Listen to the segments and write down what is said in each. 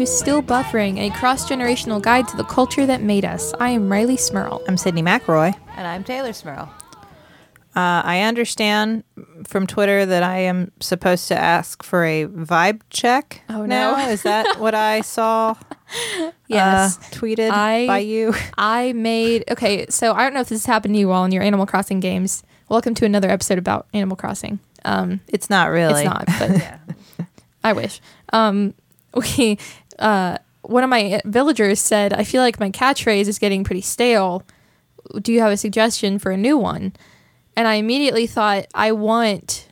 and welcome to Still Buffering, a cross generational guide to the culture that made us. I am Rileigh Smirl. I'm Sydnee McElroy. And I'm Teylor Smirl. Uh, I understand from Twitter that I am supposed to ask for a vibe check. Oh, now. no. Is that what I saw Yes. uh, tweeted I- by you? I made, okay, so I don't know if this has happened to you all in your Animal Crossing games. Welcome to another episode about Animal Crossing. Um, It's not really. It's not, but I wish. Um, we, uh, one of my villagers said, I feel like my catchphrase is getting pretty stale. Do you have a suggestion for a new one? And I immediately thought, I want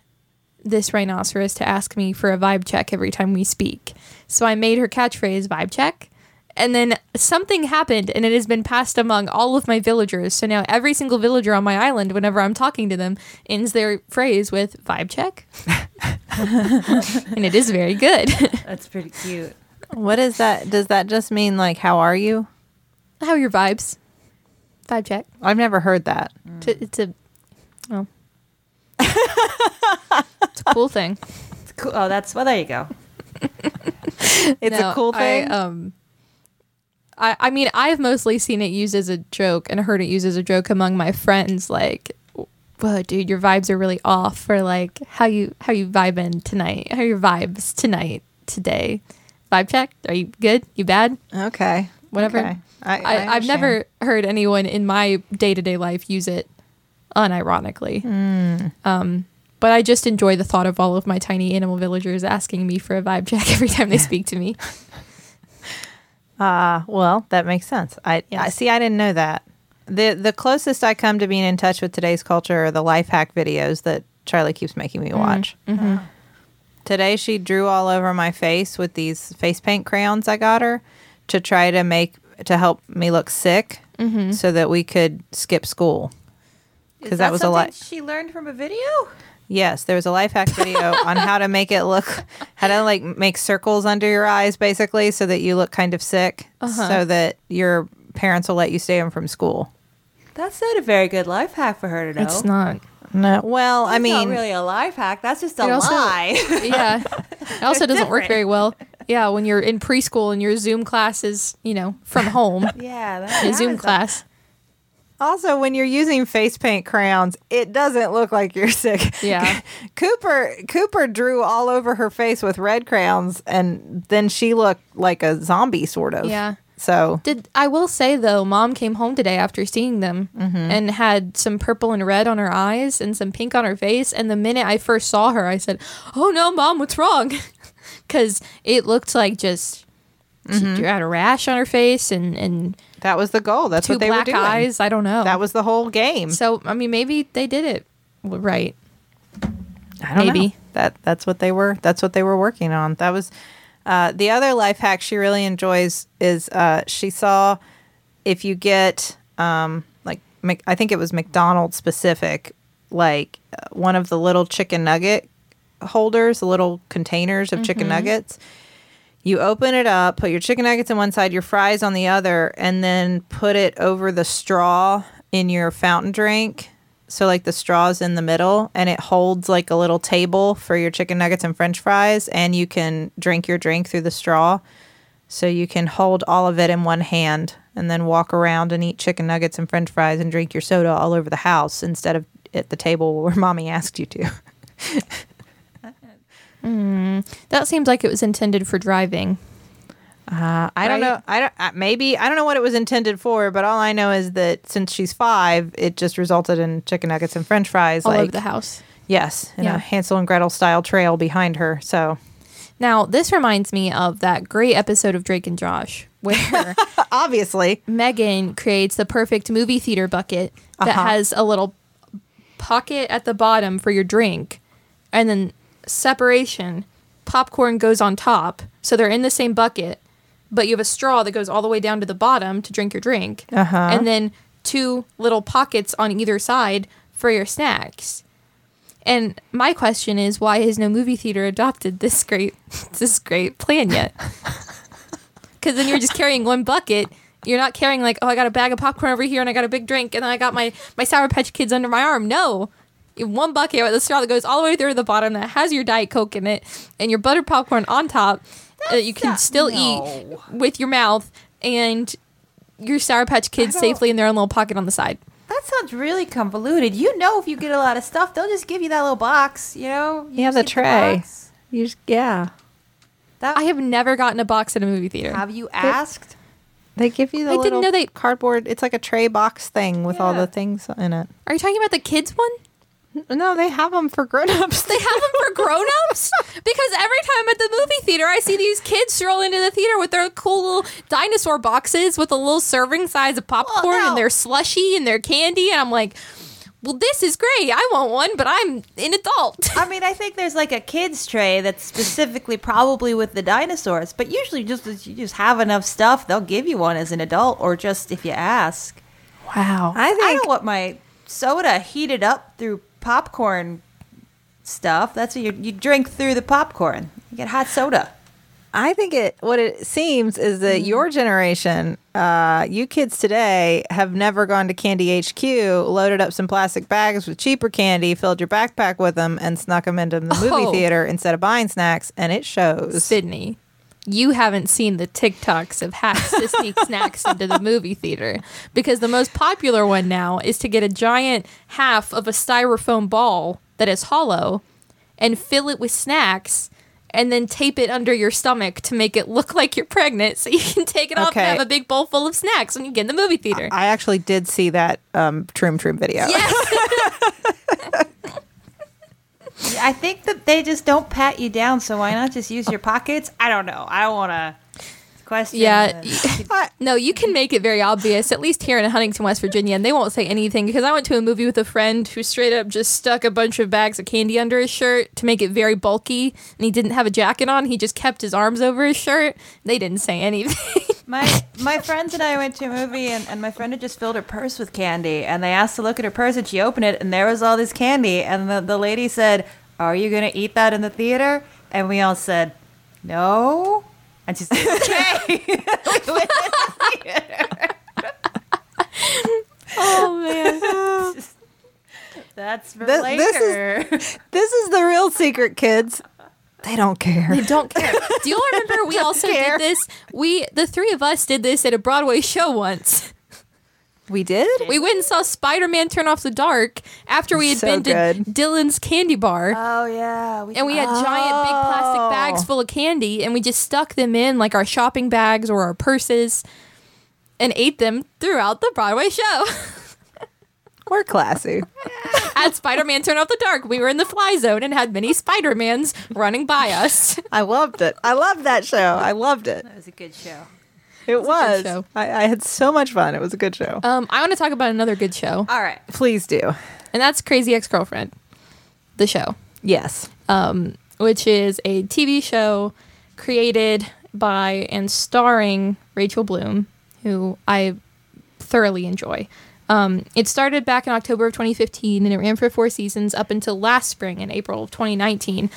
this rhinoceros to ask me for a vibe check every time we speak. So I made her catchphrase vibe check. And then something happened and it has been passed among all of my villagers. So now every single villager on my island, whenever I'm talking to them, ends their phrase with vibe check. and it is very good. That's pretty cute. What is that? Does that just mean like, how are you? How are your vibes? Vibe check. I've never heard that. It's a, it's a well, it's a cool thing. It's cool. Oh, that's well. There you go. It's No, a cool thing. I, um, I I mean I've mostly seen it used as a joke and heard it used as a joke among my friends. Like, whoa, dude, your vibes are really off. Or like, how you how you vibing tonight? How are your vibes tonight today? Vibe check. Are you good? You bad? okay. Whatever. Okay. I, I, I've never heard anyone in my day to day life use it unironically. Hmm. Um, but I just enjoy the thought of all of my tiny animal villagers asking me for a vibe check every time they speak to me. Ah, well, that makes sense. I, I Yes. see. I didn't know that. the The closest I come to being in touch with today's culture are the life hack videos that Charlie keeps making me watch. Today, she drew all over my face with these face paint crayons I got her to try to make to help me look sick, mm-hmm. so that we could skip school. Because that, was a lot. She learned from a video. Yes, there was a life hack video on how to make it look, how to like make circles under your eyes, basically, so that you look kind of sick, so uh-huh. that your parents will let you stay home from school. That's not a very good life hack for her to know. It's not. No, well, I mean, not really a life hack. That's just a also- lie. Yeah. It also doesn't work very well. Yeah, when you're in preschool and your Zoom class is, you know, from home, yeah, that, Zoom is a- class. also when you're using face paint crayons, it doesn't look like you're sick. Yeah. Cooper Cooper drew all over her face with red crayons, and then she looked like a zombie, sort of. Yeah. So Did I will say though, mom came home today after seeing them mm-hmm. and had some purple and red on her eyes and some pink on her face. And the minute I first saw her, I said, "Oh no, mom, what's wrong?" Because it looked like just she mm-hmm. had a rash on her face and and that was the goal. That's what they black were doing. eyes. I don't know. That was the whole game. so. I mean, maybe they did it right. I don't Maybe. know. that that's what they were that's what they were working on. That was uh, the other life hack she really enjoys is uh, she saw if you get um, like Mc- I think it was McDonald's specific like uh, one of the little chicken nugget holders, the little containers of chicken nuggets. You open it up, put your chicken nuggets on one side, your fries on the other, and then put it over the straw in your fountain drink. So like the straw's in the middle and it holds like a little table for your chicken nuggets and french fries and you can drink your drink through the straw. So you can hold all of it in one hand and then walk around and eat chicken nuggets and french fries and drink your soda all over the house instead of at the table where mommy asked you to. Mm, that seems like it was intended for driving. Uh, I don't Right? know. I don't. Uh, maybe I don't know what it was intended for, but all I know is that since she's five, it just resulted in chicken nuggets and French fries. all like over the house. yes, in Yeah. a Hansel and Gretel style trail behind her. So Now, this reminds me of that great episode of Drake and Josh where obviously, Megan creates the perfect movie theater bucket that Uh-huh. has a little pocket at the bottom for your drink and then separation. Popcorn goes on top. So they're in the same bucket, but you have a straw that goes all the way down to the bottom to drink your drink. Uh-huh. And then two little pockets on either side for your snacks. And my question is, why has no movie theater adopted this great, this great plan yet? Because then you're just carrying one bucket. You're not carrying like, oh, I got a bag of popcorn over here and I got a big drink and then I got my my Sour Patch Kids under my arm. No, one bucket with a straw that goes all the way through to the bottom that has your Diet Coke in it and your buttered popcorn on top. That you can still no. eat with your mouth and your Sour Patch Kids safely in their own little pocket on the side. That sounds really convoluted. You know, if you get a lot of stuff, they'll just give you that little box. You know, You have just the tray. box. You just, yeah. That, I have never gotten a box at a movie theater. have you asked? They give you the I didn't know they- cardboard. It's like a tray box thing with all the things in it. Are you talking about the kids one? No, they have them for grown-ups. They have them for grown-ups? Because every time at the movie theater, I see these kids stroll into the theater with their cool little dinosaur boxes with a little serving size of popcorn no. and their slushy and their candy, and I'm like, well, this is great. I want one, but I'm an adult. I mean, I think there's like a kids tray that's specifically probably with the dinosaurs, but usually just you just have enough stuff, they'll give you one as an adult or just if you ask. Wow. I I think don't want my soda heated up through popcorn stuff. That's what you you drink through the popcorn. You get hot soda. I think it what it seems is Mm-hmm. that your generation, uh, you kids today, have never gone to Candy HQ, loaded up some plastic bags with cheaper candy, filled your backpack with them, and snuck them into the movie Oh. theater instead of buying snacks, and it shows. Sydnee, you haven't seen the TikToks of hacks to sneak snacks into the movie theater because the most popular one now is to get a giant half of a styrofoam ball that is hollow and fill it with snacks and then tape it under your stomach to make it look like you're pregnant so you can take it off and have a big bowl full of snacks when you get in the movie theater. I actually did see that um, Troom Troom video. yes. I think that they just don't pat you down, so why not just use your pockets? I don't know. I don't want to question. Yeah. No, you can make it very obvious, at least here in Huntington, West Virginia, and they won't say anything because I went to a movie with a friend who straight up just stuck a bunch of bags of candy under his shirt to make it very bulky, and he didn't have a jacket on. He just kept his arms over his shirt. They didn't say anything. My my friends and I went to a movie, and, and my friend had just filled her purse with candy, and they asked to look at her purse, and she opened it, and there was all this candy, and the, the lady said, "Are you gonna eat that in the theater?" And we all said, "No." And she said, "Okay." We went in the theater. oh man. That's for This- this is- This is the real secret, kids. They don't care. They don't care. Do you all remember we also care. did this? We the three of us did this at a Broadway show once. We did? We went and saw Spider-Man Turn Off the Dark after we had So been to good. Dylan's Candy Bar. oh yeah, we, and we had giant big plastic Oh. bags full of candy and we just stuck them in like our shopping bags or our purses and ate them throughout the Broadway show. We're classy. At Spider-Man Turn Off the Dark, we were in the fly zone and had many Spider-Mans running by us. I loved it. I loved that show. I loved it. that was a good show. It a good was. show. I, I had so much fun. It was a good show. Um, I want to talk about another good show, All right, Please do. and that's Crazy Ex-Girlfriend, the show. Yes. um, which is a TV show created by and starring Rachel Bloom, who I thoroughly enjoy. Um, it started back in October of 2015 and it ran for four seasons up until last spring in April of 2019.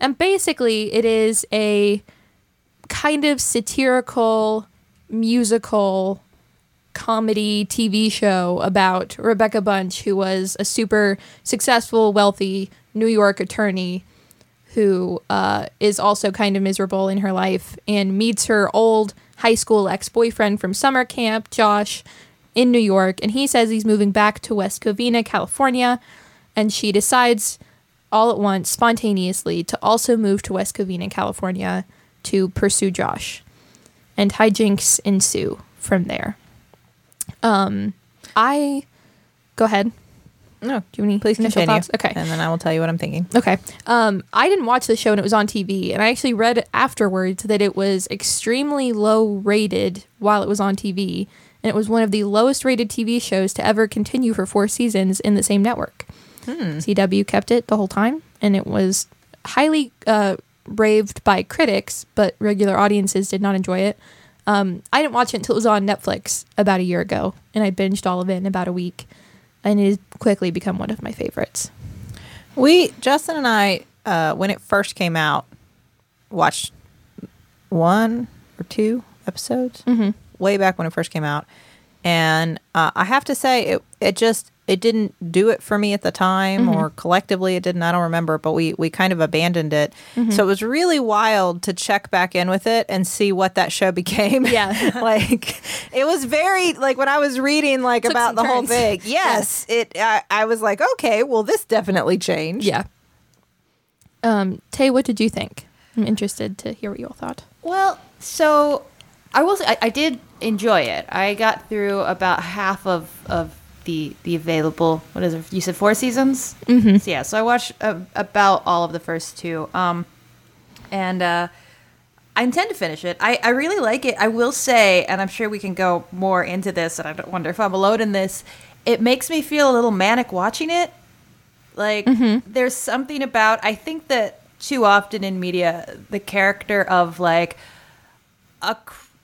And basically, it is a kind of satirical musical comedy TV show about Rebecca Bunch, who was a super successful, wealthy New York attorney who uh, is also kind of miserable in her life and meets her old high school ex boyfriend from summer camp, Josh, in New York. And he says he's moving back to West Covina, California. And she decides all at once, spontaneously, to also move to West Covina, California to pursue Josh. And hijinks ensue from there. Um, I go ahead. No, Do you have any please initial continue. thoughts? Okay. And then I will tell you what I'm thinking. Okay. Um, I didn't watch the show and it was on TV, and I actually read afterwards that it was extremely low rated while it was on TV, and it was one of the lowest rated TV shows to ever continue for four seasons in the same network. CW kept it the whole time, and it was highly uh, raved by critics, but regular audiences did not enjoy it. Um, I didn't watch it until it was on Netflix about a year ago, and I binged all of it in about a week, and it has quickly become one of my favorites. We, Justin and I, uh, when it first came out, watched one or two episodes Mm-hmm. Way back when it first came out, and uh, I have to say it it just it didn't do it for me at the time Mm-hmm. or collectively it didn't i don't remember but we we kind of abandoned it Mm-hmm. so it was really wild to check back in with it and see what that show became Yeah. like it was very like when i was reading like Took about some the whole turns. thing yes it I, I was like okay well this definitely changed Yeah. Um, Tay, what did you think? I'm interested to hear what you all thought. Well, so I will say I, I did enjoy it. I got through about half of of the the available. What is it? You said four seasons. Mm-hmm. So yeah, so I watched uh, about all of the first two. Um, and uh, I intend to finish it. I I really like it. I will say, and I'm sure we can go more into this. And I don't wonder if I'm alone in this. It makes me feel a little manic watching it. Like there's something about I think that too often in media the character of like a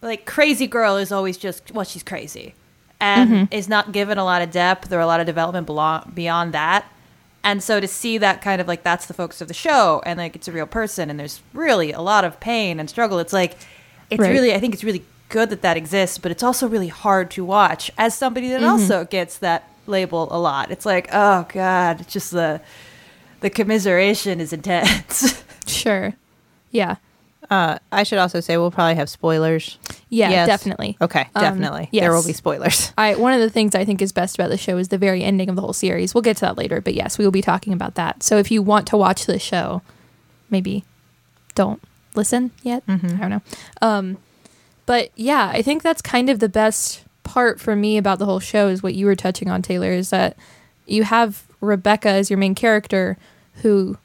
like crazy girl is always just well she's crazy and mm-hmm. is not given a lot of depth or a lot of development beyond that. And so to see that kind of like that's the focus of the show and like it's a real person and there's really a lot of pain and struggle. It's like it's Right. really I think it's really good that that exists, but it's also really hard to watch as somebody that mm-hmm. also gets that label a lot. It's like, oh god, it's just the the commiseration is intense. Sure. Yeah. Uh i should also say we'll probably have spoilers Yeah, Yes. definitely. okay Um, definitely there will be spoilers I one of the things I think is best about the show is the very ending of the whole series. We'll get to that later, but yes, we will be talking about that. So if you want to watch the show, maybe don't listen yet. I don't know. Um, but yeah, I think that's kind of the best part for me about the whole show is what you were touching on, Teylor, is that you have Rebecca as your main character who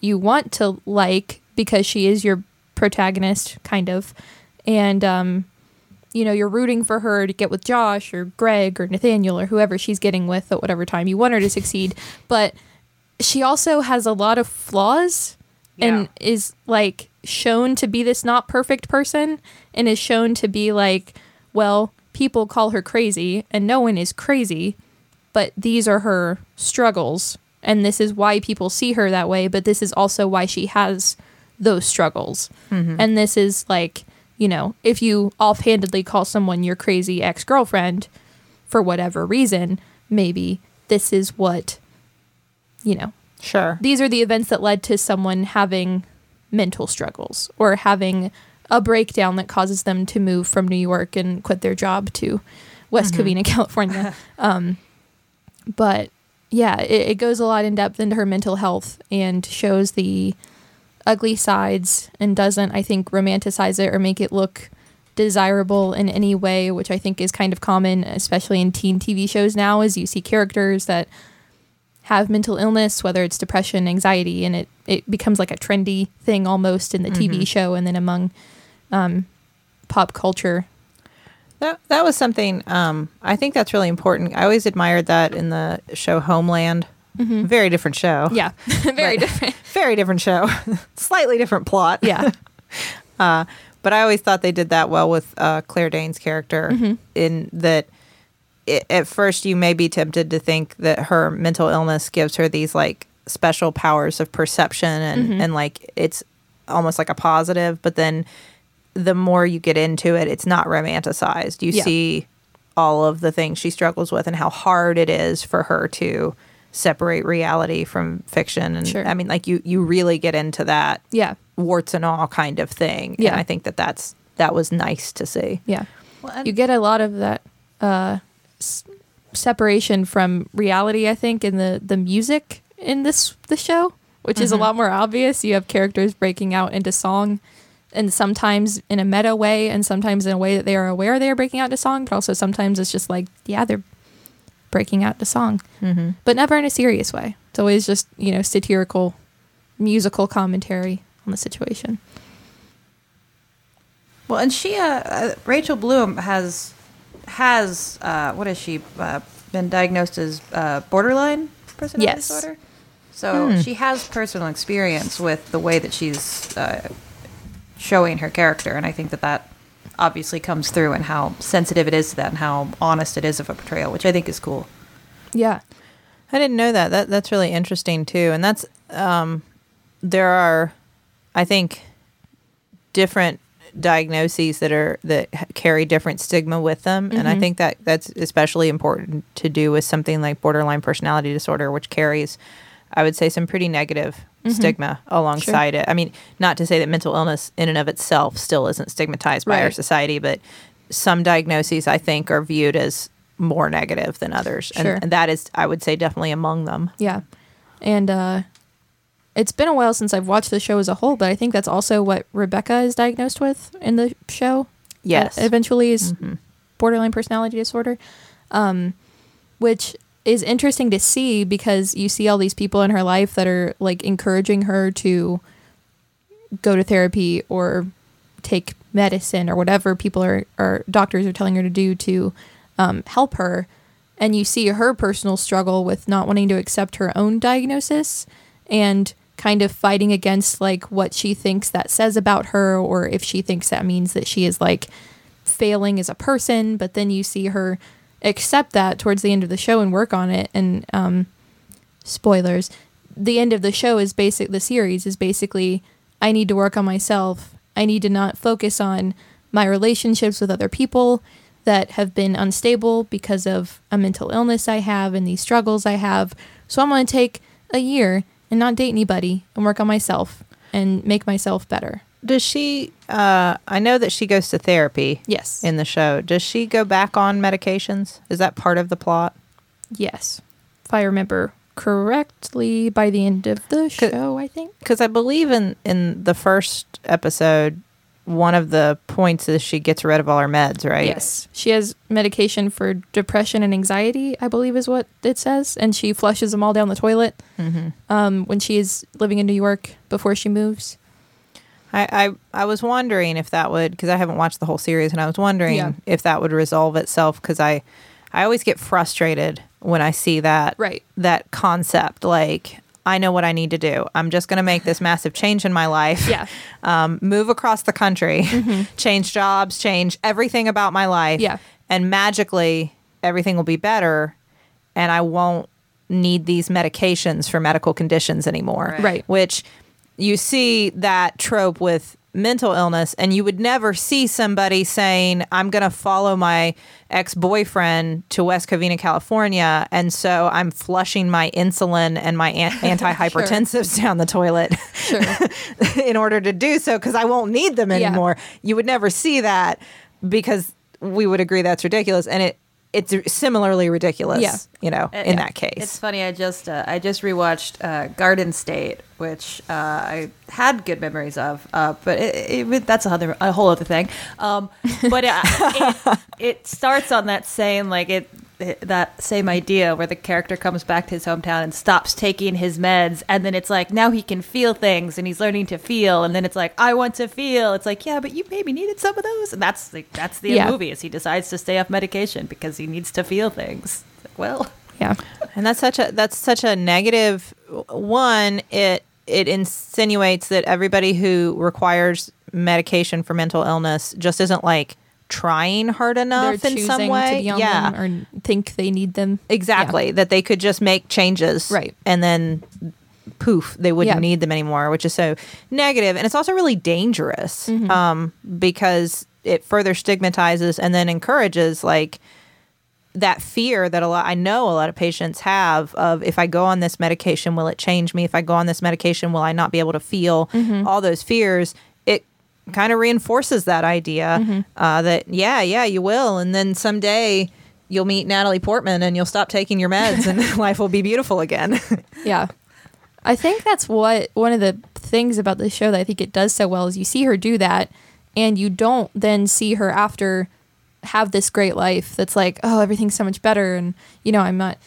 you want to like because she is your protagonist, kind of. And um, you know, you're rooting for her to get with Josh or Greg or Nathaniel or whoever she's getting with at whatever time you want her to succeed. But she also has a lot of flaws and is like shown to be this not perfect person and is shown to be like, well, people call her crazy and no one is crazy, but these are her struggles. And this is why people see her that way, but this is also why she has those struggles. And this is like, you know, if you offhandedly call someone your crazy ex girlfriend for whatever reason, maybe this is what, you know, sure these are the events that led to someone having mental struggles or having a breakdown that causes them to move from New York and quit their job to West Covina, California. um, but yeah, it, it goes a lot in depth into her mental health and shows the ugly sides and doesn't, I think, romanticize it or make it look desirable in any way, which I think is kind of common, especially in teen TV shows now, as you see characters that have mental illness, whether it's depression, anxiety, and it, it becomes like a trendy thing almost in the TV show and then among um, pop culture. That that was something. Um, I think that's really important. I always admired that in the show Homeland. Very different show. Yeah, very different. Very different show. Slightly different plot. Yeah, Uh, but I always thought they did that well with uh, Claire Danes' character. Mm-hmm. In that, i at first you may be tempted to think that her mental illness gives her these like special powers of perception and Mm-hmm. and like it's almost like a positive. But then the more you get into it, it's not romanticized. You Yeah. see all of the things she struggles with and how hard it is for her to separate reality from fiction and Sure. i mean like you you really get into that yeah, warts and all kind of thing. Yeah. And I think that that's that was nice to see. yeah. Well, and- You get a lot of that uh, s- separation from reality. I think in the the music in this the show, which is a lot more obvious. You have characters breaking out into song. And sometimes in a meta way, and sometimes in a way that they are aware they are breaking out into song, but also sometimes it's just like, yeah, they're breaking out to song, Mm-hmm. but never in a serious way. It's always just you know satirical, musical commentary on the situation. Well, and she, uh, uh, Rachel Bloom has has uh, what is she uh, been diagnosed as uh, borderline personality Yes. disorder? So she has personal experience with the way that she's uh, showing her character, and I think that that obviously comes through and how sensitive it is to that and how honest it is of a portrayal, which I think is cool. Yeah, I didn't know that. That that's really interesting too. And that's um there are I think different diagnoses that are that carry different stigma with them, and I think that that's especially important to do with something like borderline personality disorder, which carries, I would say, some pretty negative stigma alongside it. I mean, not to say that mental illness in and of itself still isn't stigmatized by our society, but some diagnoses I think are viewed as more negative than others, Sure. and, and that is, I would say, definitely among them. Yeah. And uh it's been a while since I've watched the show as a whole, but I think that's also what Rebecca is diagnosed with in the show. Yes. Eventually is Mhm. borderline personality disorder. Um which is interesting to see because you see all these people in her life that are like encouraging her to go to therapy or take medicine or whatever people are or doctors are telling her to do to um, help her. And you see her personal struggle with not wanting to accept her own diagnosis and kind of fighting against like what she thinks that says about her or if she thinks that means that she is like failing as a person. But then you see her accept that towards the end of the show and work on it. And um spoilers. The end of the show is basic the series is basically i need to work on myself. I need to not focus on my relationships with other people that have been unstable because of a mental illness i have and these struggles i have. So i'm going to take a year and not date anybody and work on myself and make myself better Does she? Uh, I know that she goes to therapy yes in the show. Does she go back on medications? Is that part of the plot? yes if i remember correctly by the end of the show i think Because I believe in in the first episode, one of the points is she gets rid of all her meds, right? Yes. She has medication for depression and anxiety, I believe is what it says. And she flushes them all down the toilet hmm um, when she is living in New York before she moves. I, I I was wondering if that would because I haven't watched the whole series, and I was wondering Yeah. if that would resolve itself because I I always get frustrated when I see that Right. that concept like. I know what I need to do. I'm just going to make this massive change in my life. Yeah. um, move across the country, change jobs, change everything about my life. Yeah. And magically, everything will be better. And I won't need these medications for medical conditions anymore. Right. Right. Which you see that trope with mental illness, and you would never see somebody saying, I'm going to follow my ex boyfriend to West Covina, California. And so I'm flushing my insulin and my an- antihypertensives down the toilet Sure. in order to do so because I won't need them Yeah. anymore. You would never see that because we would agree that's ridiculous, and it it's similarly ridiculous. Yeah. you know, in yeah. that case. It's funny. I just uh, I just rewatched uh, Garden State, which uh, I had good memories of, uh, but it, it, that's a, other, a whole other thing. Um, but it, it, it starts on that same like it, it that same idea where the character comes back to his hometown and stops taking his meds, and then it's like now he can feel things and he's learning to feel, and then it's like I want to feel. It's like yeah, but you maybe needed some of those, and that's like that's the Yeah. movie. Is he decides to stay off medication because he needs to feel things. Like, well. Yeah. and that's such a that's such a negative one. It it insinuates that everybody who requires medication for mental illness just isn't like trying hard They're enough in choosing some way. to be on yeah, or think they need them. Exactly. That they could just make changes. Right. And then poof, they wouldn't Yeah. need them anymore, which is so. And it's also really dangerous Mm-hmm. um, because it further stigmatizes and then encourages like that fear that a lot I know a lot of patients have of if I go on this medication, will it change me? If I go on this medication, will I not be able to feel Mm-hmm. all those fears? It kind of reinforces that idea Mm-hmm. uh, that yeah, yeah, you will, and then someday you'll meet Natalie Portman and you'll stop taking your meds and life will be beautiful again. Yeah. I think that's what one of the things about the show that I think it does so well is you see her do that and you don't then see her after have this great life that's like, oh, everything's so much better. And you know, I'm not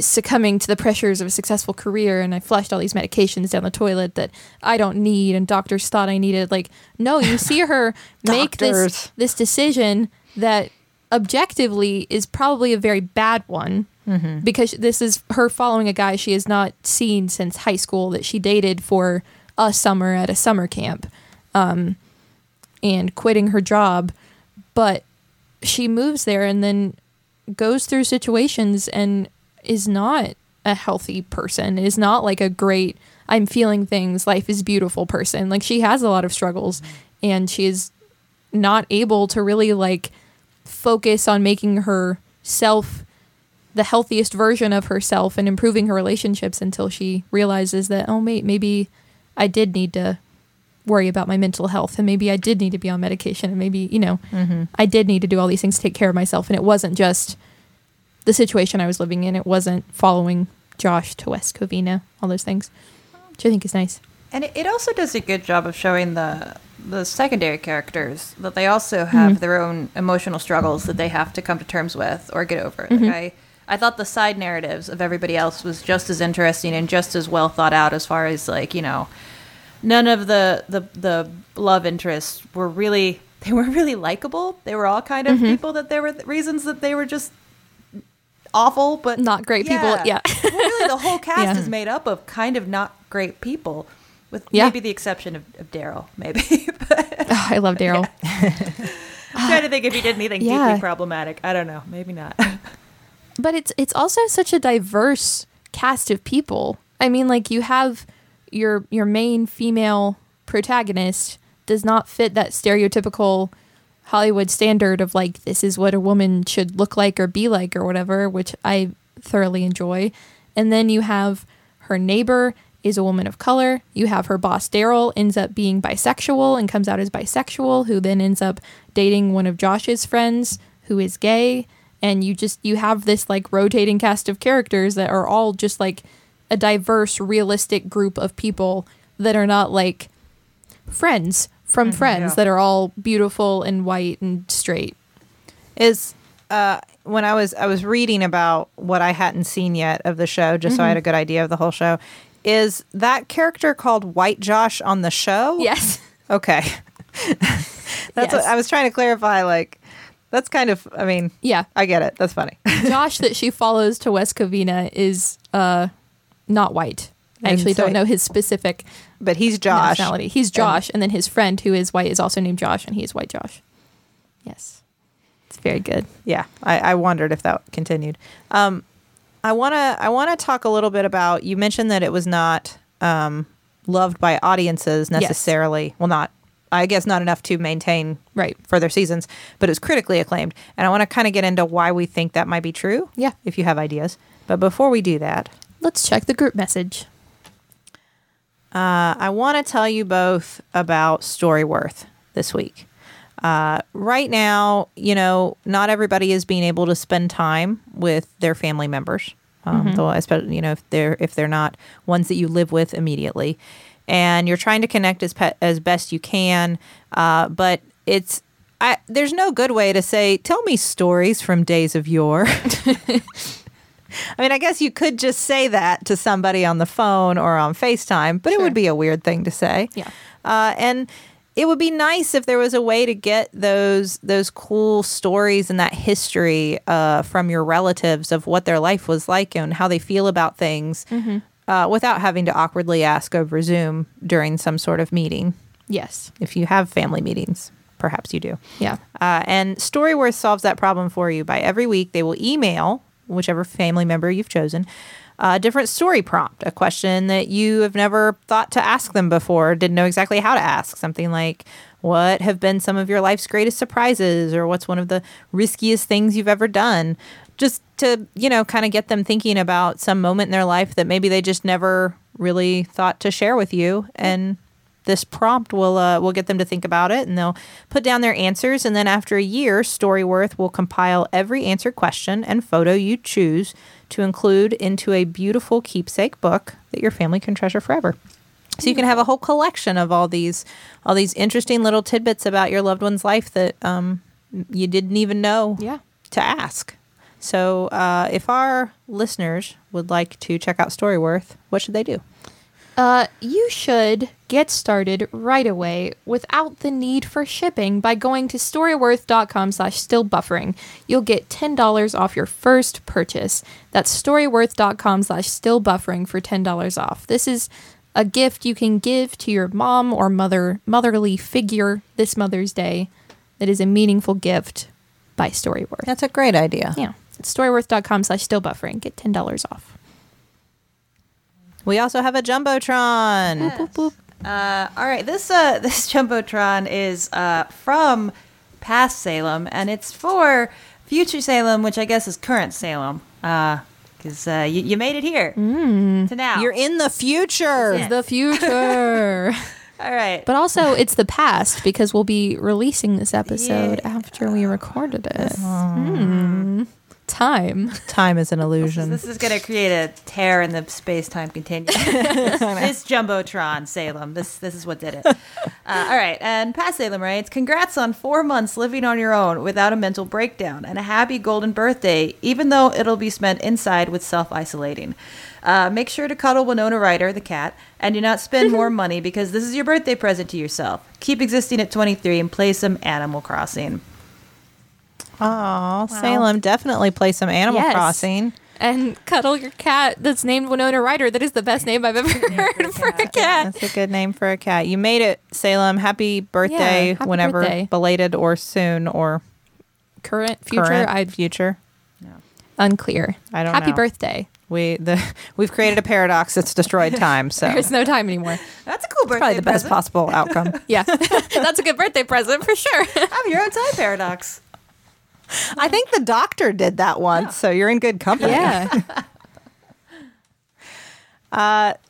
succumbing to the pressures of a successful career and I flushed all these medications down the toilet that I don't need and doctors thought I needed. Like, no, you see her make this this decision that objectively is probably a very bad one because this is her following a guy she has not seen since high school that she dated for a summer at a summer camp um, and quitting her job. But she moves there and then goes through situations and is not a healthy person is not like a great i'm feeling things life is beautiful person. Like she has a lot of struggles mm-hmm. and she is not able to really like focus on making herself the healthiest version of herself and improving her relationships until she realizes that oh mate maybe I did need to worry about my mental health and maybe I did need to be on medication and maybe you know mm-hmm. I did need to do all these things to take care of myself and it wasn't just the situation I was living in it wasn't following Josh to West Covina all those things which I think is nice. And it, also does a good job of showing the the secondary characters that they also have mm-hmm. their own emotional struggles that they have to come to terms with or get over. Like mm-hmm. I, I thought the side narratives of everybody else was just as interesting and just as well thought out as far as like you know, none of the the the love interests were really they were really likable. They were all kind of mm-hmm. people that there were th- reasons that they were just awful, but not great people yeah Well, really, the whole cast Yeah. is made up of kind of not great people, with Yeah. maybe the exception of, of Darryl. Maybe. but Oh, I love Darryl I'm trying to think if he did anything Yeah. deeply problematic. I don't know. Maybe not. but it's it's also such a diverse cast of people. I mean, like you have your your main female protagonist does not fit that stereotypical Hollywood standard of like this is what a woman should look like or be like or whatever, which I thoroughly enjoy. And then you have her neighbor is a woman of color. You have her boss Darryl ends up being bisexual and comes out as bisexual, who then ends up dating one of Josh's friends who is gay. And you just you have this like rotating cast of characters that are all just like a diverse, realistic group of people that are not like friends from friends yeah. that are all beautiful and white and straight. is uh, when I was I was reading about what I hadn't seen yet of the show, just so I had Mm-hmm. a good idea of the whole show. Is that character called White Josh on the show? Yes. Okay. that's what I was trying to clarify. Like, that's kind of. I mean, Yeah. I get it. That's funny. Josh that she follows to West Covina is uh not white. I actually so- don't know his specific but he's Josh. nationality. He's Josh, and then his friend who is white is also named Josh, and he is white Josh. Yes. It's very good. yeah I, I wondered if that continued um i want to i want to talk a little bit about you mentioned that it was not um loved by audiences Yes. necessarily well not i guess not enough to maintain Right. further seasons but it was critically acclaimed and i want to kind of get into why we think that might be true Yeah. if you have ideas but before we do that Let's check the group message. Uh, I want to tell you both about Storyworth this week. Uh, right now, you know, not everybody is being able to spend time with their family members. Um, though, especially, you know, if they're if they're not ones that you live with immediately, and you're trying to connect as pe- as best you can, uh, but it's I, there's no good way to say, "Tell me stories from days of yore." I mean, I guess you could just say that to somebody on the phone or on FaceTime, but it would be a weird thing to say. Yeah. Uh, and it would be nice if there was a way to get those those cool stories and that history uh, from your relatives of what their life was like and how they feel about things, uh, without having to awkwardly ask over Zoom during some sort of meeting. Yes. If you have family meetings, perhaps you do. Yeah. Uh, and Storyworth solves that problem for you by every week they will email whichever family member you've chosen a different story prompt, a question that you have never thought to ask them before, didn't know exactly how to ask. Something like, What have been some of your life's greatest surprises? Or what's one of the riskiest things you've ever done? Just to, you know, kind of get them thinking about some moment in their life that maybe they just never really thought to share with you. And this prompt will uh, will get them to think about it and they'll put down their answers and then after a year storyworth will compile every answer question and photo you choose to include into a beautiful keepsake book that your family can treasure forever. So you can have a whole collection of all these all these interesting little tidbits about your loved one's life that um, you didn't even know Yeah. to ask. So uh, if our listeners would like to check out storyworth what should they do Uh, you should get started right away without the need for shipping by going to storyworth.com slash still buffering. You'll get $10 off your first purchase. That's storyworth.com slash still buffering for $10 off. This is a gift you can give to your mom or mother, motherly figure this Mother's Day that is a meaningful gift by Storyworth. that's a great idea yeah. It's storyworth.com slash still buffering. Get $10 off. We also have a jumbotron. Boop, boop. Uh, all right, this uh, this jumbotron is uh, from past Salem, and it's for future Salem, which I guess is current Salem. Because uh, you, you made it here to now. You're in the future. Yeah. The future. all right. but also, it's the past because we'll be releasing this episode after we recorded it. Hmm. Time. Time is an illusion. This is going to create a tear in the space time continuum. this jumbotron, Salem. This this is what did it. Uh, all right, and past Salem writes, "Congrats on four months living on your own without a mental breakdown, and a happy golden birthday. Even though it'll be spent inside with self isolating. Uh, make sure to cuddle Winona Ryder, the cat, and do not spend more money because this is your birthday present to yourself. Keep existing at 23 and play some Animal Crossing." Oh, Salem, definitely play some Animal Yes. Crossing. And cuddle your cat that's named Winona Ryder. That is the best name I've ever heard for a cat. That's a good name for a cat. You made it, Salem. Happy birthday, happy whenever birthday. belated or soon or Current, future, current I'd future. unclear. I don't Happy know. birthday. We the we've created a paradox that's destroyed time. So There's no time anymore. That's a cool birthday probably the best possible outcome. Yeah, that's a good birthday present for sure. Have your own time paradox. I think the doctor did that once, so you're in good company. yeah,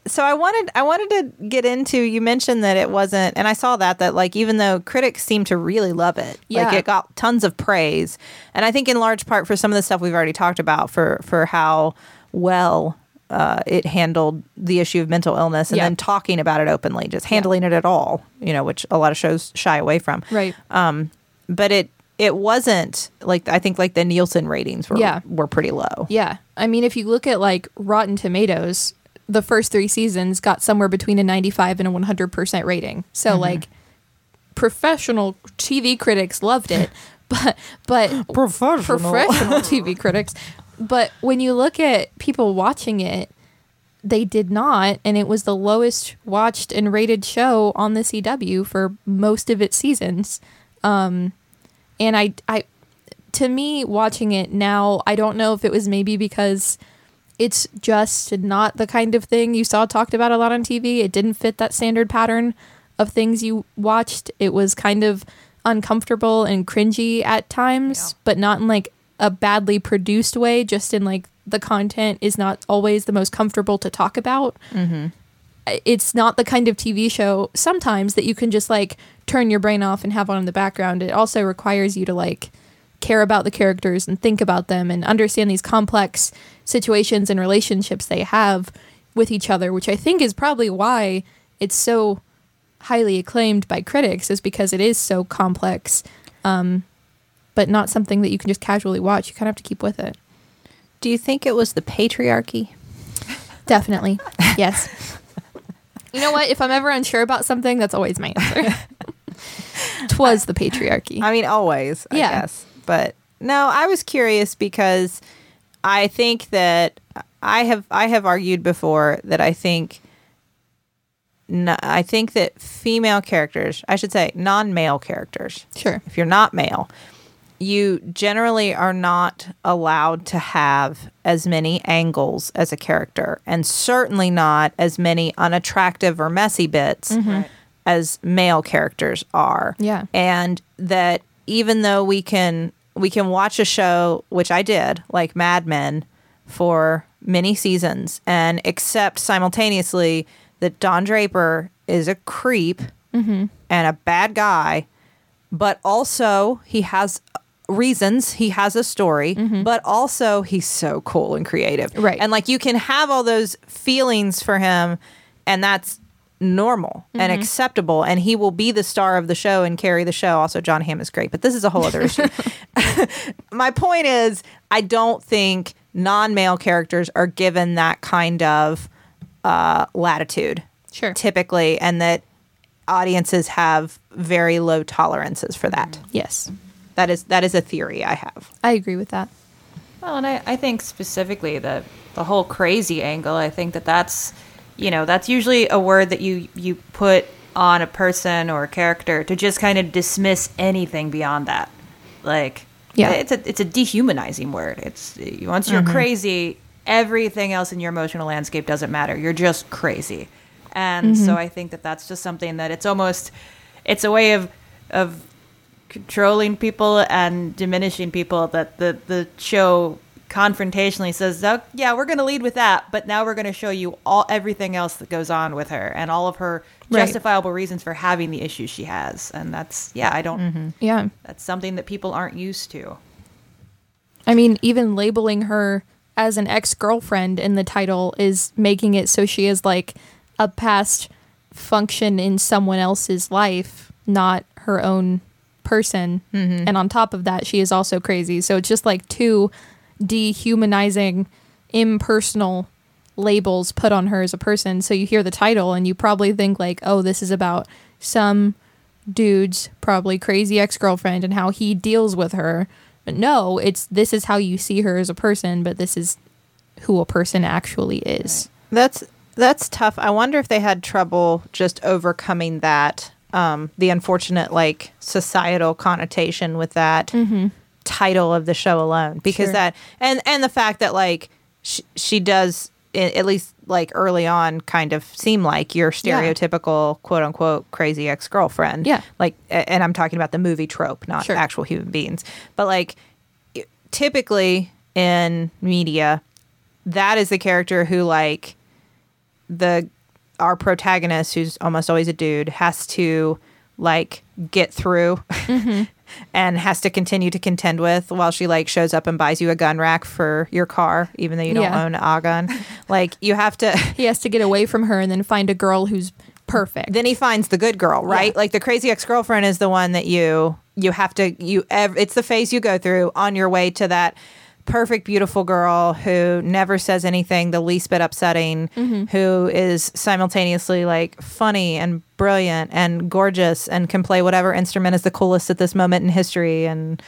so I wanted I wanted to get into you mentioned that it wasn't and I saw that that like even though critics seem to really love it yeah. like it got tons of praise and I think in large part for some of the stuff we've already talked about for for how well uh, it handled the issue of mental illness and Yeah. then talking about it openly just handling it at all you know which a lot of shows shy away from right. but it it wasn't like I think like the Nielsen ratings were Yeah. were pretty low Yeah, I mean, if you look at like Rotten Tomatoes, the first three seasons got somewhere between a 95 and a 100 percent rating. So like, professional TV critics loved it, but but professional professional TV critics. But when you look at people watching it, they did not, and it was the lowest watched and rated show on the CW for most of its seasons. Um, and I, I, to me, watching it now, I don't know if it was maybe because it's just not the kind of thing you saw talked about a lot on TV. It didn't fit that standard pattern of things you watched. It was kind of uncomfortable and cringy at times, but not in like a badly produced way, just in like the content is not always the most comfortable to talk about. Mm-hmm. It's not the kind of TV show sometimes that you can just like turn your brain off and have on in the background. It also requires you to like care about the characters and think about them and understand these complex situations and relationships they have with each other, which I think is probably why it's so highly acclaimed by critics, is because it is so complex, um, but not something that you can just casually watch. You kind of have to keep with it. Do you think it was the patriarchy? Definitely. yes. You know what? If I'm ever unsure about something, that's always my answer. Twas the patriarchy. I mean, always, I Yeah. guess. But no, I was curious because I think that I have I have argued before that I think no, I think that female characters, I should say non-male characters, Sure. if you're not male, you generally are not allowed to have as many angles as a character, and certainly not as many unattractive or messy bits mm-hmm. as male characters are. Yeah. And that even though we can we can watch a show, which I did, like Mad Men, for many seasons, and accept simultaneously that Don Draper is a creep mm-hmm. and a bad guy, but also he has reasons he has a story but also he's so cool and creative Right. and like you can have all those feelings for him and that's normal and acceptable and he will be the star of the show and carry the show also jon hamm is great but this is a whole other issue my point is i don't think non-male characters are given that kind of uh, latitude Sure. typically and that audiences have very low tolerances for that Yes. That is that is a theory i have I agree with that. Well, and I, I think specifically the the whole crazy angle. I think that that's you know that's usually a word that you you put on a person or a character to just kind of dismiss anything beyond that. Like Yeah. it's a it's a dehumanizing word. It's once you're mm-hmm. crazy, everything else in your emotional landscape doesn't matter. You're just crazy. And so mm-hmm. I think that that's just something that it's almost it's a way of of controlling people and diminishing people that the the show confrontationally says oh, yeah we're going to lead with that but now we're going to show you all everything else that goes on with her and all of her Right. justifiable reasons for having the issues she has and that's yeah i don't mm-hmm. Yeah. that's something that people aren't used to I mean, even labeling her as an ex girlfriend in the title is making it so she is like a past function in someone else's life, not her own person. Mm-hmm. And on top of that, she is also crazy. So it's just like two dehumanizing, impersonal labels put on her as a person. So you hear the title and you probably think, like, oh, this is about some dude's probably crazy ex girlfriend and how he deals with her. But no, it's this is how you see her as a person, but this is who a person actually is. That's that's tough. I wonder if they had trouble just overcoming that um, the unfortunate like societal connotation with that title of the show alone because Sure. that and and the fact that like she, she does at least like early on kind of seem like your Yeah. stereotypical quote unquote crazy ex-girlfriend Yeah. like and i'm talking about the movie trope not Sure. actual human beings but like typically in media that is the character who like the our protagonist who's almost always a dude has to like get through mm-hmm. and has to continue to contend with while she like shows up and buys you a gun rack for your car even though you don't Yeah. own a gun like you have to He has to get away from her and then find a girl who's perfect. then he finds the good girl right Yeah. like the crazy ex-girlfriend is the one that you you have to you ev- it's the phase you go through on your way to that perfect beautiful girl who never says anything the least bit upsetting mm-hmm. who is simultaneously like funny and brilliant and gorgeous and can play whatever instrument is the coolest at this moment in history and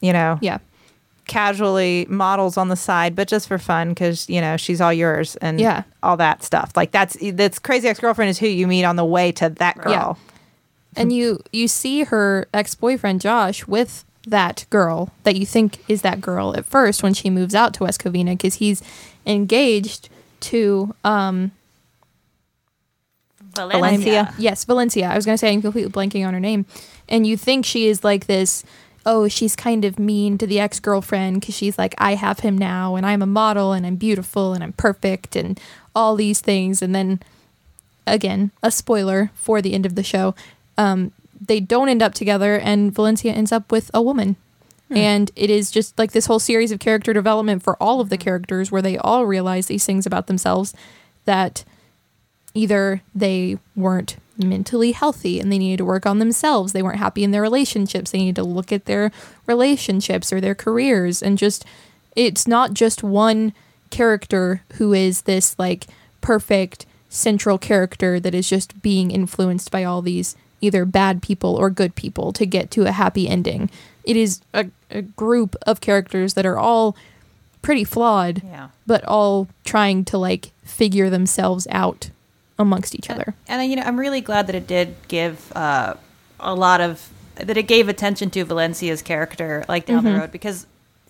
you know yeah. casually models on the side, but just for fun because you know she's all yours and Yeah. all that stuff. Like that's that's crazy ex girlfriend is who you meet on the way to that girl. Yeah. and you you see her ex-boyfriend Josh with that girl that you think is that girl at first when she moves out to West Covina because he's engaged to um Valencia. yes Valencia. I was gonna say I'm completely blanking on her name. And you think she is like this oh she's kind of mean to the ex-girlfriend because she's like I have him now and I'm a model and I'm beautiful and I'm perfect and all these things. And then again a spoiler for the end of the show um, they don't end up together and valencia ends up with a woman. Hmm. And it is just like this whole series of character development for all of the hmm. characters where they all realize these things about themselves that either they weren't mentally healthy and they needed to work on themselves they weren't happy in their relationships they needed to look at their relationships or their careers. And just it's not just one character who is this like perfect central character that is just being influenced by all these either bad people or good people to get to a happy ending. It is a, a group of characters that are all pretty flawed yeah. but all trying to like figure themselves out amongst each other. and you know i'm really glad that it did give uh, a lot of that it gave attention to valencia's character like down the road because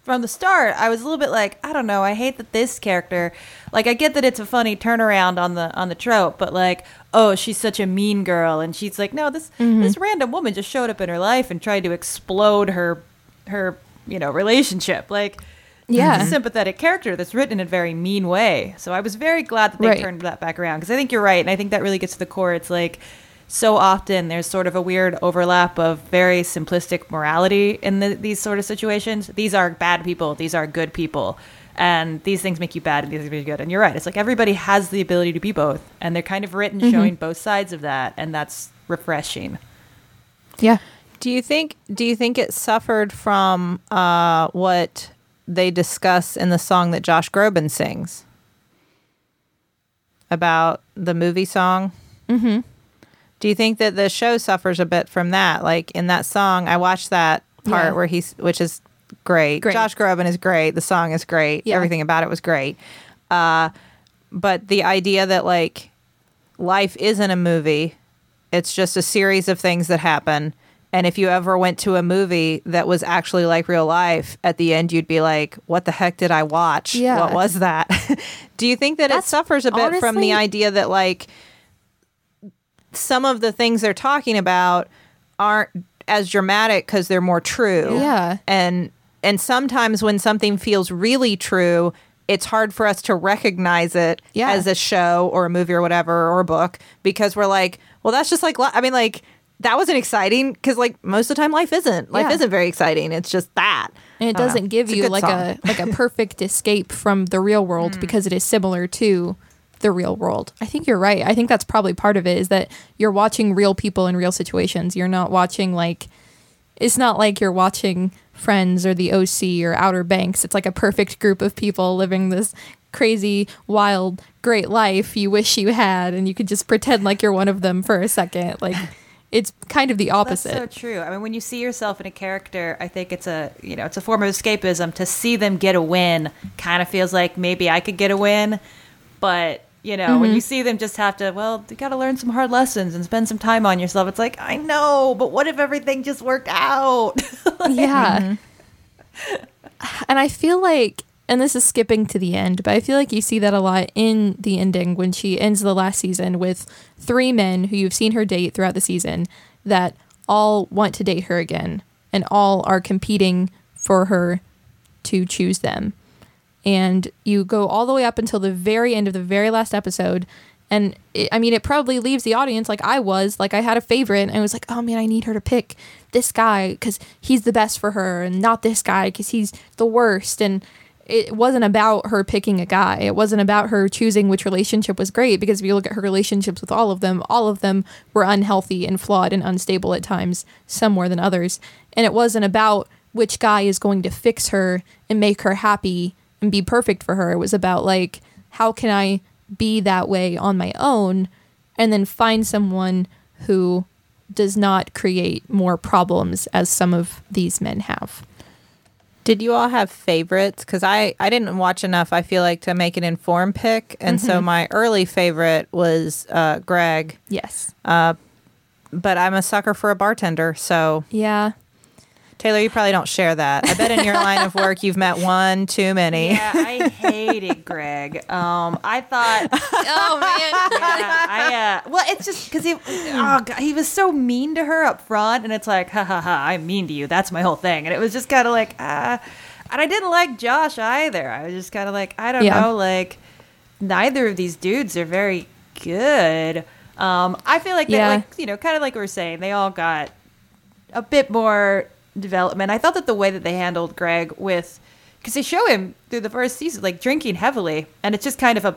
from the start i was a little bit like i don't know i hate that this character like i get that it's a funny turnaround on the on the trope but like oh she's such a mean girl and she's like no this mm-hmm. this random woman just showed up in her life and tried to explode her her you know relationship like Yeah. a sympathetic character that's written in a very mean way. So I was very glad that they Right. turned that back around because I think you're right, and I think that really gets to the core. It's like so often there's sort of a weird overlap of very simplistic morality in the, these sort of situations. These are bad people. These are good people. And these things make you bad and these things make you good. And you're right. It's like everybody has the ability to be both. And they're kind of written showing both sides of that. And that's refreshing. Yeah. Do you think do you think it suffered from uh, what they discuss in the song that Josh Groban sings about the movie song? Mm-hmm. Do you think that the show suffers a bit from that? Like in that song, I watched that part Yeah. where he's, which is great. Great. Josh Groban is great. The song is great. Yeah. Everything about it was great. Uh, but the idea that like life isn't a movie it's just a series of things that happen and if you ever went to a movie that was actually like real life at the end you'd be like what the heck did i watch Yeah. what was that do you think that it suffers a bit from the idea that like some of the things they're talking about aren't as dramatic because they're more true. Yeah. And and sometimes when something feels really true, it's hard for us to recognize it Yeah. as a show or a movie or whatever or a book because we're like, well, that's just like I mean, like that wasn't exciting because like most of the time life isn't. Life Yeah. isn't very exciting. It's just that. and it I don't know. doesn't give It's you good like song. a like a perfect escape from the real world hmm. because it is similar to the real world. I think you're right. I think that's probably part of it is that you're watching real people in real situations. You're not watching like it's not like you're watching Friends or the OC or Outer Banks. It's like a perfect group of people living this crazy, wild, great life you wish you had and you could just pretend like you're one of them for a second. Like it's kind of the opposite. That's so true. I mean, when you see yourself in a character, I think it's a you know it's a form of escapism. To see them get a win kind of feels like maybe I could get a win, but you know when you mm-hmm. see them just have to well, you got to learn some hard lessons and spend some time on yourself. It's like I know, but what if everything just worked out? yeah. Mm-hmm. And I feel like, and this is skipping to the end, but I feel like you see that a lot in the ending when she ends the last season with three men who you've seen her date throughout the season that all want to date her again and all are competing for her to choose them. And you go all the way up until the very end of the very last episode. And it, I mean, it probably leaves the audience like I was. Like, I had a favorite, and I was like, oh man, I need her to pick this guy because he's the best for her, and not this guy because he's the worst. And it wasn't about her picking a guy. It wasn't about her choosing which relationship was great because if you look at her relationships with all of them, all of them were unhealthy and flawed and unstable at times, some more than others. And it wasn't about which guy is going to fix her and make her happy and be perfect for her. It was about like how can I be that way on my own and then find someone who does not create more problems as some of these men have. Did you all have favorites? Because I, I didn't watch enough, I feel like, to make an informed pick. And so my early favorite was uh, Greg, Yes. but I'm a sucker for a bartender. So, Yeah. Teylor, you probably don't share that. I bet in your line of work you've met one too many. yeah, I hated Greg. Um, I thought Oh man. yeah, I uh, well, it's just because he, oh God, he was so mean to her up front, and it's like, ha ha ha, I'm mean to you. That's my whole thing, and it was just kind of like, ah, and I didn't like Josh either. I was just kind of like, I don't Yeah. know, like neither of these dudes are very good. Um, I feel like they Yeah. like you know, kind of like we were saying, they all got a bit more development. I thought that the way that they handled Greg with, because they show him through the first season like drinking heavily, and it's just kind of a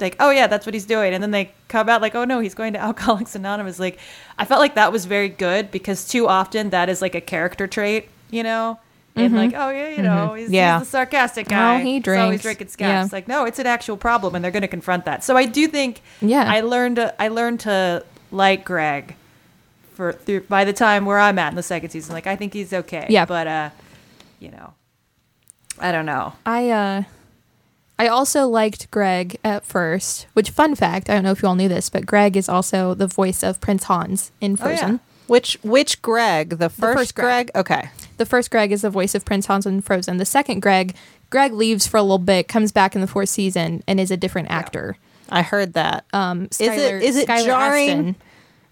like, oh yeah, that's what he's doing, and then they come out like, oh no, he's going to Alcoholics Anonymous. Like, I felt like that was very good because too often that is like a character trait, you know. And like, mm-hmm. oh yeah, you mm-hmm. know, he's, Yeah. he's the sarcastic oh, guy. Oh, he He's always drinks. drinking scabs. Yeah. It's like, no, it's an actual problem, and they're going to confront that. So I do think, Yeah. I learned, I learned to like Greg for through by the time where I'm at in the second season. Like, I think he's okay. Yeah. but uh, you know, I don't know. I uh I also liked Greg at first, which fun fact, I don't know if you all knew this, but Greg is also the voice of Prince Hans in Oh, yeah. Frozen. Which which Greg? The first, first Greg. Greg? Okay. The first Greg is the voice of Prince Hans in Frozen. The second Greg, Greg leaves for a little bit, comes back in the fourth season, and is a different actor. I heard that. Um, Is it- Skylar- is it Skylar jarring? Astin.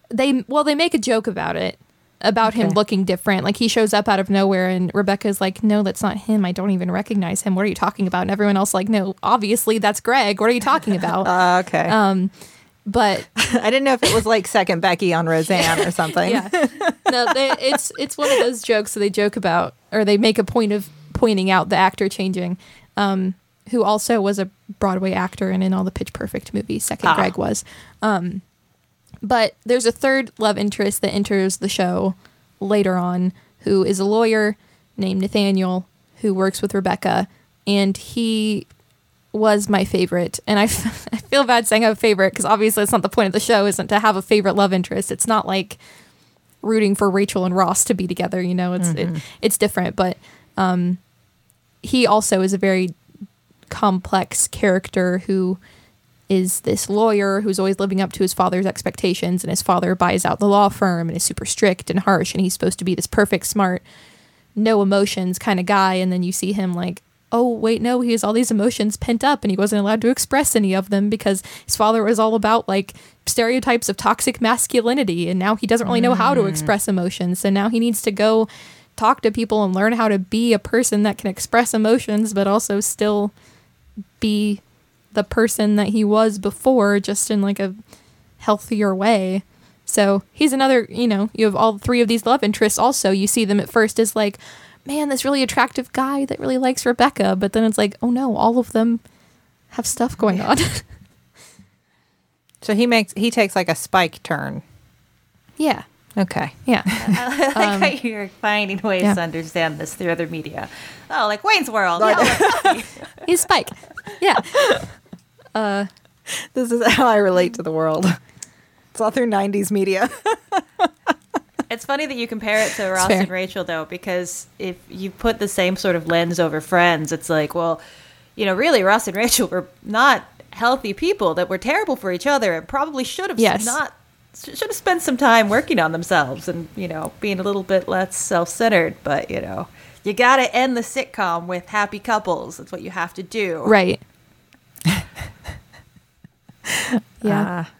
They well, they make a joke about it, about him looking different. Like he shows up out of nowhere, and Rebecca's like, "No, that's not him. I don't even recognize him. What are you talking about?" And everyone else like, "No, obviously that's Greg. What are you talking about?" Uh, okay. um, but I didn't know if it was like second Becky on Roseanne or something. yeah, no, they, it's it's one of those jokes that they joke about, or they make a point of pointing out the actor changing, um, who also was a Broadway actor and in all the Pitch Perfect movies. Second Ah. Greg was, um, but there's a third love interest that enters the show later on, who is a lawyer named Nathaniel who works with Rebecca, and he was my favorite. And I, f- I feel bad saying I have a favorite because obviously it's not the point of the show, isn't to have a favorite love interest. It's not like rooting for Rachel and Ross to be together. You know, it's it, it's different. But um, he also is a very complex character who is this lawyer who's always living up to his father's expectations, and his father buys out the law firm and is super strict and harsh, and he's supposed to be this perfect, smart, no emotions kind of guy, and then you see him like oh wait no he has all these emotions pent up and he wasn't allowed to express any of them because his father was all about like stereotypes of toxic masculinity and now he doesn't really know how to mm. express emotions so now he needs to go talk to people and learn how to be a person that can express emotions but also still be the person that he was before just in like a healthier way so he's another you know you have all three of these love interests also you see them at first as like man this really attractive guy that really likes rebecca but then it's like oh no all of them have stuff going on So he makes he takes like a spike turn. yeah Okay. yeah I like Um, how you're finding ways yeah. to understand this through other media. Oh, like Wayne's World. Yeah, he's spike yeah This is how I relate to the world. It's all through '90s media. It's funny that you compare it to Ross and Rachel, though, because if you put the same sort of lens over Friends, it's like, well, you know, really, Ross and Rachel were not healthy people that were terrible for each other and probably should have Yes. not should have spent some time working on themselves and you know being a little bit less self-centered. But you know, you got to end the sitcom with happy couples. That's what you have to do. right yeah Ah.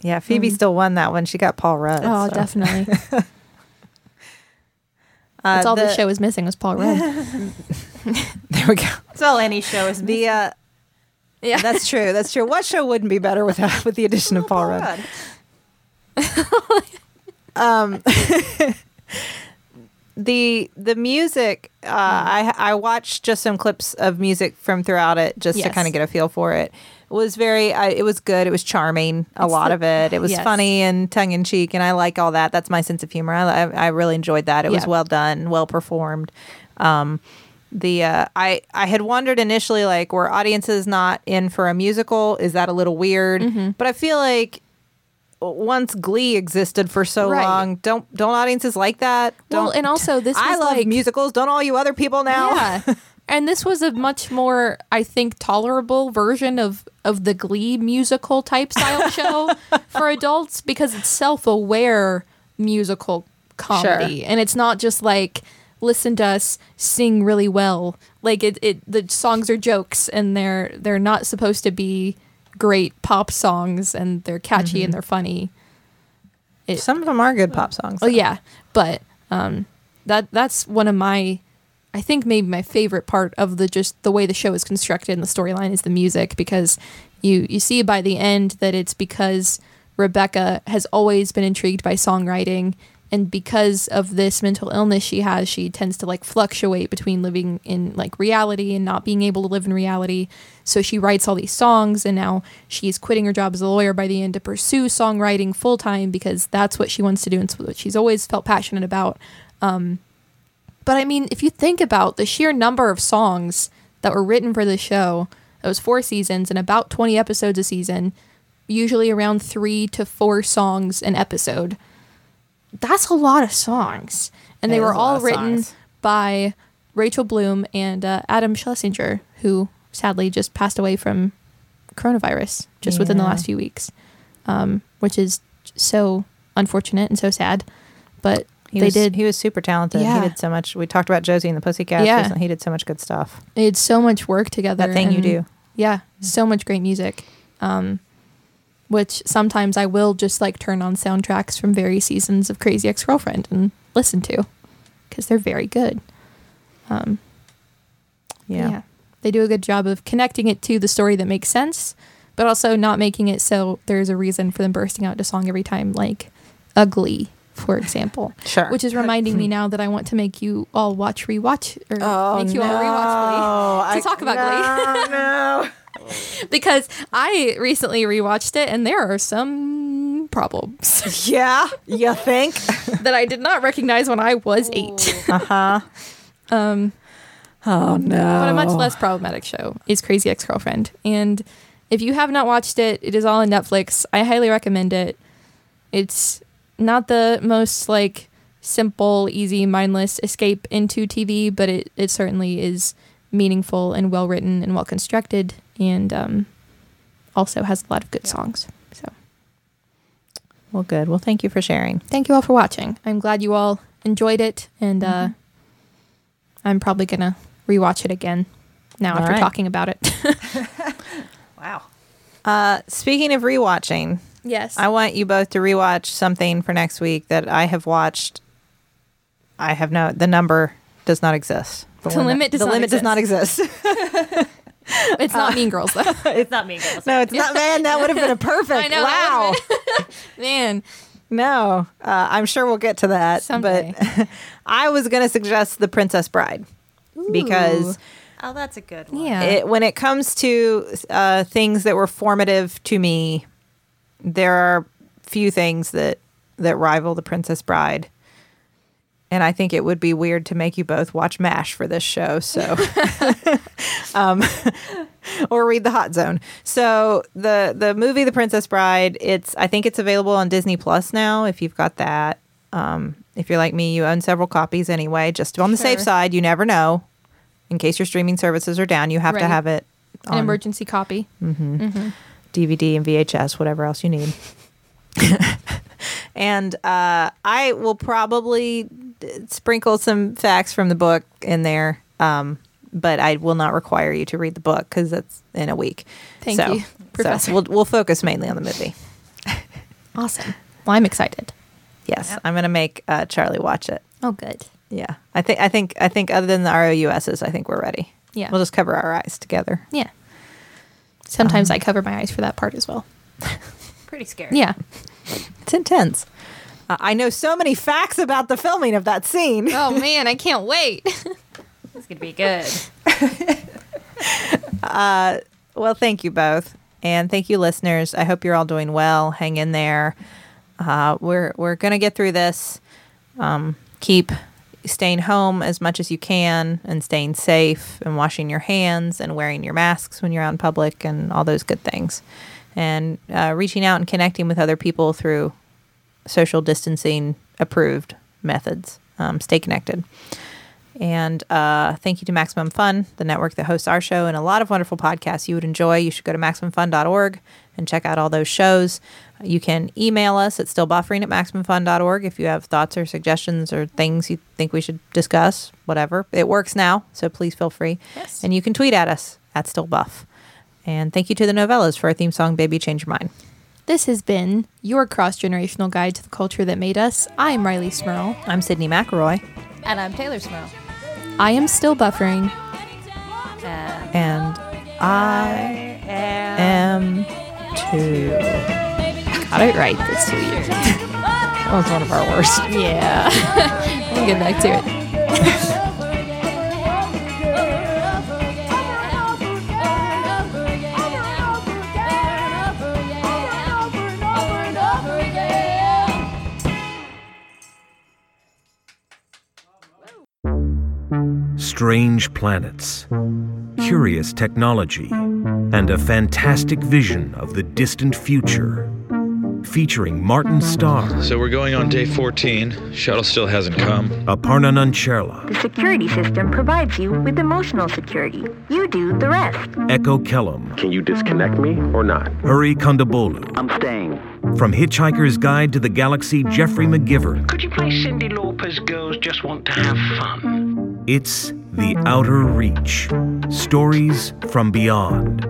yeah. Phoebe still won that one. She got Paul Rudd. oh so. definitely Uh, that's all the, the- show is missing was paul rudd There we go. That's all any show is. The uh, yeah that's true. That's true. What show wouldn't be better without with the addition of Paul Rudd? the the music uh, I I watched just some clips of music from throughout it just to kind of get a feel for it. It was very I, it was good. It was charming. A It's lot the- of it. It was Yes. funny and tongue in cheek, and I like all that. That's my sense of humor. I I, I really enjoyed that. It was well done, well performed. Um, the uh, I I had wondered initially like were audiences not in for a musical? Is that a little weird? Mm-hmm. But I feel like once Glee existed for so Right. long, don't don't audiences like that? Well, Don't- and also this I love like musicals. Don't all you other people now? Yeah. And this was a much more, I think, tolerable version of of the Glee musical type style show for adults because it's self aware musical comedy, and it's not just like listen to us sing really well. Like it, it the songs are jokes, and they're they're not supposed to be great pop songs, and they're catchy and they're funny. It, Some of them are good pop songs. Oh yeah, but um, that that's one of my, I think maybe my favorite part of the just the way the show is constructed and the storyline is the music because you you see by the end that it's because Rebecca has always been intrigued by songwriting and because of this mental illness she has she tends to like fluctuate between living in like reality and not being able to live in reality. So she writes all these songs and now she's quitting her job as a lawyer by the end to pursue songwriting full time because that's what she wants to do and what she's always felt passionate about. Um, but i mean if you think about the sheer number of songs that were written for the show it was four seasons and about 20 episodes a season usually around three to four songs an episode that's a lot of songs and It they were all written songs. by rachel bloom and uh, adam schlesinger who sadly just passed away from coronavirus just within the last few weeks um, which is so unfortunate and so sad but He they was, did He was super talented. Yeah. He did so much. We talked about Josie and the Pussycats. Yeah. recently. He did so much good stuff. they did so much work together That thing you do. yeah so much great music um, which sometimes i will just like turn on soundtracks from various seasons of crazy ex-girlfriend and listen to because they're very good um, Yeah. They do a good job of connecting it to the story that makes sense, but also not making it so there's a reason for them bursting out into song every time, like Ugly, for example. Sure. Which is reminding me now that I want to make you all watch rewatch or Oh, make you all rewatch Glee. To talk about Glee. No, because I recently rewatched it and there are some problems yeah, you think? that I did not recognize when I was eight. Uh huh. Um, Oh no. but a much less problematic show is Crazy Ex Girlfriend. And if you have not watched it, it is all on Netflix. I highly recommend it. It's not the most like simple, easy, mindless escape into TV, but it, it certainly is meaningful and well written and well constructed, and um, also has a lot of good songs. So Well, good. Well, thank you for sharing. thank you all for watching. I'm glad you all enjoyed it, and uh, Mm-hmm. I'm probably gonna rewatch it again now All after right. talking about it. Wow. Uh, speaking of rewatching, yes. I want you both to rewatch something for next week that I have watched. I have no. The number does not exist. The limit does the not limit does not exist. it's not Mean Girls though. It's not Mean girls. no, it's not. Man, that would have been a perfect. I know, wow. Man, No, uh, I'm sure we'll get to that. Someday. But I was going to suggest The Princess Bride because Oh, that's a good one. yeah. it, when it comes to uh, things that were formative to me, there are few things that that rival The Princess Bride. And I think it would be weird to make you both watch MASH for this show. So, um, or read The Hot Zone. So the the movie The Princess Bride, it's I think it's available on Disney Plus now. If you've got that, um, if you're like me, you own several copies anyway. Just on the safe side, you never know. In case your streaming services are down, you have to have it An emergency copy. DVD and VHS, whatever else you need. and uh, I will probably sprinkle some facts from the book in there, um, but I will not require you to read the book because that's in a week. Thank So- you, so Professor. we'll we'll focus mainly on the movie. Awesome. Well, I'm excited. Yes, Yep. I'm going to make uh, Charlie watch it. Oh, good. Yeah, I think I think I think other than the ROUSs, I think we're ready. Yeah. we'll just cover our eyes together. Yeah. Sometimes Um, I cover my eyes for that part as well. Pretty scary. Yeah. It's intense. Uh, I know so many facts about the filming of that scene. Oh man, I can't wait. This could be good. Well, thank you both, and thank you, listeners. I hope you're all doing well. Hang in there. Uh, we're we're gonna get through this. Um, keep staying home as much as you can, and staying safe, and washing your hands, and wearing your masks when you're out in public, and all those good things. And uh, reaching out and connecting with other people through social distancing approved methods. Um, stay connected. And uh, thank you to Maximum Fun, the network that hosts our show and a lot of wonderful podcasts you would enjoy. You should go to MaximumFun.org and check out all those shows. You can email us at stillbuffering at MaximumFun.org if you have thoughts or suggestions or things you think we should discuss, whatever. It works now, so please feel free. Yes. And you can tweet at us at stillbuff. And thank you to the Nouvellas for our theme song, Baby Change Your Mind. This has been your cross generational guide to the culture that made us. I'm Rileigh Smirl. I'm Sydnee McElroy, And I'm Teylor Smirl. I am still buffering. And and I am too. Got it right this week. That was one of our worst. Yeah. we'll get back to it. strange planets, curious technology, and a fantastic vision of the distant future. Featuring Martin Starr, So we're going on day 14. Shuttle still hasn't come. Aparna Nancherla, The security system provides you with emotional security. You do the rest. Echo Kellum, Can you disconnect me or not? Hari Kondabolu. I'm staying. From Hitchhiker's Guide to the Galaxy, Geoffrey McGivern. Could you play Cyndi Lauper's Girls Just Want to Have Fun? It's The Outer Reach. Stories from Beyond.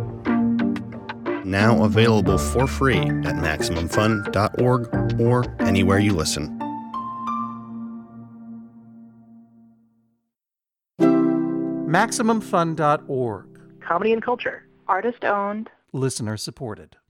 Now available for free at MaximumFun.org or anywhere you listen. MaximumFun.org. Comedy and culture. Artist owned. Listener supported.